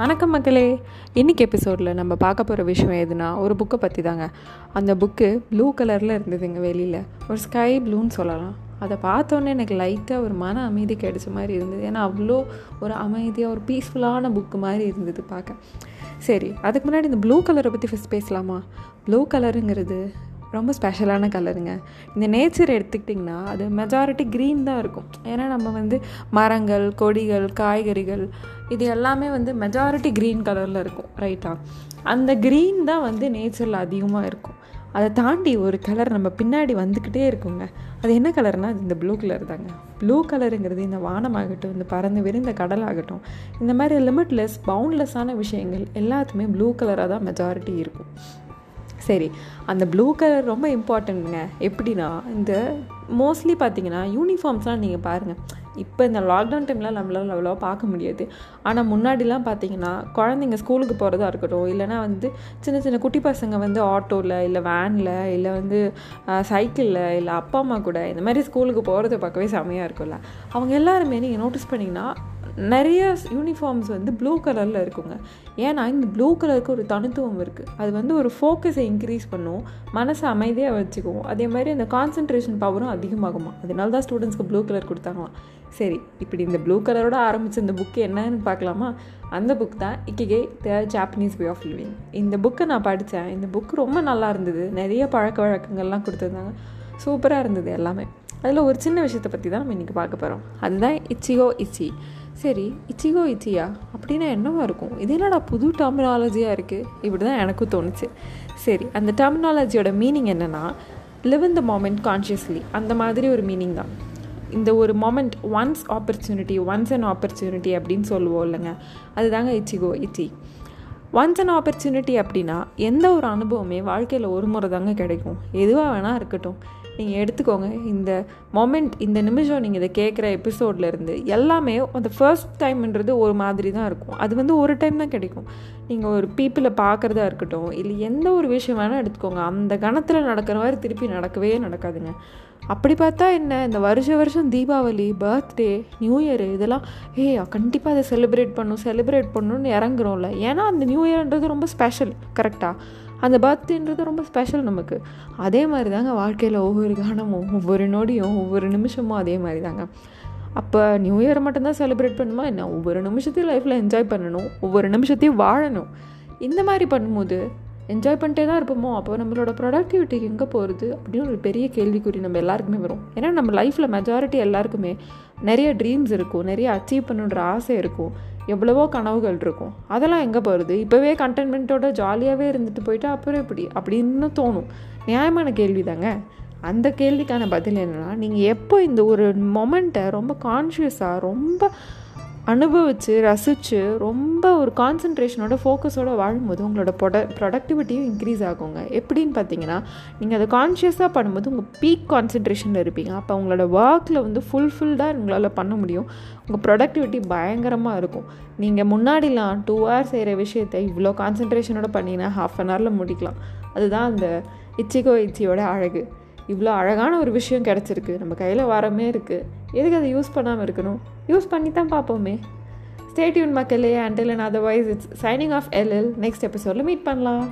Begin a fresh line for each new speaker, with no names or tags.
வணக்கம் மக்களே. இன்றைக்கி எபிசோடில் நம்ம பார்க்க போகிற விஷயம் எதுனா ஒரு புக்கை பற்றி தாங்க அந்த புக்கு ப்ளூ கலரில் இருந்ததுங்க வெளியில். ஒரு ஸ்கை ப்ளூன்னு சொல்லலாம். அதை பார்த்தோன்னே எனக்கு லைட்டாக ஒரு மன அமைதி கிடைச்ச மாதிரி இருந்தது. ஏன்னா அவ்வளோ ஒரு அமைதியாக ஒரு பீஸ்ஃபுல்லான புக்கு மாதிரி இருந்தது பார்க்க. சரி அதுக்கு முன்னாடி இந்த ப்ளூ கலரை பற்றி ஃபஸ்ட் பேசலாமா? ப்ளூ கலருங்கிறது ரொம்ப ஸ்பெஷலான கலருங்க இந்த நேச்சர் எடுத்துக்கிட்டிங்கன்னா அது மெஜாரிட்டி க்ரீன் தான் இருக்கும். ஏன்னா நம்ம வந்து மரங்கள் கொடிகள் காய்கறிகள் இது எல்லாமே வந்து மெஜாரிட்டி க்ரீன் கலரில் இருக்கும் ரைட்டா அந்த க்ரீன் தான் வந்து நேச்சரில் அதிகமாக இருக்கும். அதை தாண்டி ஒரு கலர் நம்ம பின்னாடி வந்துக்கிட்டே இருக்குங்க. அது என்ன கலர்னால் அது இந்த ப்ளூ கலர் தாங்க. ப்ளூ கலருங்கிறது இந்த வானமாகட்டும் இந்த பறந்து விரிந்த கடல் ஆகட்டும் இந்த மாதிரி லிமிட்லெஸ் பவுண்ட்லெஸ்ஸான விஷயங்கள் எல்லாத்துமே ப்ளூ கலராக தான் மெஜாரிட்டி இருக்கும். சரி அந்த ப்ளூ கலர் ரொம்ப இம்பார்ட்டண்ட்டுங்க எப்படின்னா இந்த மோஸ்ட்லி பார்த்தீங்கன்னா யூனிஃபார்ம்ஸ்லாம் நீங்கள் பாருங்கள் இப்போ இந்த லாக்டவுன் டைம்லாம் நம்மளால் அவ்வளோ பார்க்க முடியாது. ஆனால் முன்னாடிலாம் பார்த்தீங்கன்னா குழந்தைங்க ஸ்கூலுக்கு போகிறதா இருக்கட்டும் இல்லைனா வந்து சின்ன சின்ன குட்டி பசங்க வந்து ஆட்டோவில் இல்லை வேனில் இல்லை வந்து சைக்கிளில் இல்லை அப்பா அம்மா கூட இந்த மாதிரி ஸ்கூலுக்கு போகிறத பார்க்கவே செமையாக இருக்கும்ல. அவங்க எல்லாருமே நீங்கள் நோட்டீஸ் பண்ணிங்கன்னா நிறைய யூனிஃபார்ம்ஸ் வந்து ப்ளூ கலரில் இருக்குங்க. ஏன்னா இந்த ப்ளூ கலருக்கு ஒரு தனித்துவம் இருக்குது அது வந்து ஒரு ஃபோக்கஸை இன்க்ரீஸ் பண்ணும். மனசை அமைதியாக வச்சுக்குவோம் அதே மாதிரி அந்த கான்சன்ட்ரேஷன் பவரும் அதிகமாகுமா? அதனால தான் ஸ்டூடெண்ட்ஸ்க்கு ப்ளூ கலர் கொடுத்தாங்களாம். சரி இப்படி இந்த ப்ளூ கலரோட ஆரம்பித்த இந்த புக்கு என்னன்னு பார்க்கலாமா? அந்த புக் தான் Ikigai the Japanese way of living இந்த புக்கை நான் படித்தேன் இந்த புக்கு ரொம்ப நல்லா இருந்தது. நிறைய பழக்க வழக்கங்கள்லாம் கொடுத்துருந்தாங்க. சூப்பராக இருந்தது எல்லாமே. அதில் ஒரு சின்ன விஷயத்தை பற்றி தான் நம்ம இன்றைக்கி பார்க்க போகிறோம் அதுதான் இச்சியோ இச்சி சரி இச்சிகோ இச்சியா? அப்படின்னா என்னவா இருக்கும்? இது என்னடா புது டெர்மினாலஜியாக இருக்குது இப்படி தான் எனக்கும் தோணுச்சு. சரி அந்த டெர்மினாலஜியோட மீனிங் என்னென்னா live in the moment consciously அந்த மாதிரி ஒரு மீனிங் தான். இந்த ஒரு moment once opportunity once and opportunity அப்படின்னு சொல்லுவோம் இல்லைங்க. அதுதாங்க ichigo ichi. Once and opportunity அப்படின்னா எந்த ஒரு அனுபவமே வாழ்க்கையில் ஒரு முறை தாங்க கிடைக்கும். எதுவாக வேணால் இருக்கட்டும். நீங்கள் எடுத்துக்கோங்க. இந்த மொமெண்ட் இந்த நிமிஷம் நீங்கள் இதை கேட்குற எபிசோட்லேருந்து எல்லாமே அந்த ஃபர்ஸ்ட் டைம்ன்றது ஒரு மாதிரி தான் இருக்கும். அது வந்து ஒரு டைம் தான் கிடைக்கும். நீங்கள் ஒரு பீப்புளை பார்க்குறதா இருக்கட்டும் இல்லை எந்த ஒரு விஷயம் வேணால் எடுத்துக்கோங்க. அந்த கணத்தில் நடக்கிற மாதிரி திருப்பி நடக்கவே நடக்காதுங்க. அப்படி பார்த்தா என்ன? இந்த வருஷ வருஷம் தீபாவளி பர்த்டே நியூ இயர் இதெல்லாம் ஏ கண்டிப்பாக அதை செலிப்ரேட் பண்ணும் செலிப்ரேட் பண்ணணும்னு இறங்குறோம்ல. ஏன்னா அந்த நியூ இயர்ன்றது ரொம்ப ஸ்பெஷல் கரெக்டாக அந்த பர்த்டேன்றது ரொம்ப ஸ்பெஷல் நமக்கு. அதே மாதிரி தாங்க வாழ்க்கையில் ஒவ்வொரு காலமும் ஒவ்வொரு நொடியும் ஒவ்வொரு நிமிஷமும் அதே மாதிரி தாங்க அப்போ நியூ இயர் மட்டும்தான் செலிப்ரேட் பண்ணுமா? என்ன? ஒவ்வொரு நிமிஷத்தையும் லைஃப்பில் என்ஜாய் பண்ணணும் ஒவ்வொரு நிமிஷத்தையும் வாழணும். இந்த மாதிரி பண்ணும்போது என்ஜாய் பண்ணிட்டே தான் இருப்போமோ? அப்போ நம்மளோட ப்ரொடக்டிவிட்டி எங்கே போகிறது அப்படின்னு ஒரு பெரிய கேள்விக்குறி நம்ம எல்லாருக்குமே வரும். ஏன்னா நம்ம லைஃப்பில் மெஜாரிட்டி எல்லாருக்குமே நிறைய ட்ரீம்ஸ் இருக்கும். நிறைய அச்சீவ் பண்ணுன்ற ஆசை இருக்கும். எவ்வளவோ கனவுகள் இருக்கும். அதெல்லாம் எங்கே போகிறது இப்போவே கண்டென்மெண்ட்டோட ஜாலியாகவே இருந்துட்டு போயிட்டு அப்புறம் எப்படி? அப்படின்னு தோணும். நியாயமான கேள்வி தாங்க அந்த கேள்விக்கான பதில் என்னென்னா நீங்கள் எப்போ இந்த ஒரு மொமெண்ட்டை ரொம்ப கான்ஷியஸாக ரொம்ப அனுபவித்து ரசித்து ரொம்ப ஒரு கான்சன்ட்ரேஷனோட ஃபோக்கஸோடு வாழும்போது உங்களோட ப்ரொட ப்ரொடக்டிவிட்டியும் இன்க்ரீஸ் ஆகுங்க. எப்படின்னு பார்த்தீங்கன்னா நீங்கள் அதை கான்ஷியஸாக பண்ணும்போது உங்கள் பீக் கான்சன்ட்ரேஷனில் இருப்பீங்க. அப்போ உங்களோட ஒர்க்கில் வந்து ஃபுல்ஃபில்டாக உங்களால் பண்ண முடியும். உங்கள் ப்ரொடக்டிவிட்டி பயங்கரமாக இருக்கும். நீங்கள் முன்னாடிலாம் டூ ஹவர்ஸ் செய்கிற விஷயத்தை இவ்வளோ கான்சன்ட்ரேஷனோட பண்ணிங்கன்னா ஹாஃப் அன் ஹவரில் முடிக்கலாம். அதுதான் அந்த இச்சிகோ இச்சியோட அழகு. இவ்வளோ அழகான ஒரு விஷயம் கிடச்சிருக்கு. நம்ம கையில் வரமே இருக்குது எதுக்கு அதை யூஸ் பண்ணாமல் இருக்கணும்? யூஸ் பண்ணி தான் பார்ப்போமே ஸ்டேட்யூன் மக்களே. Until and otherwise it's signing off LL next எபிசோடில் மீட் பண்ணலாம்.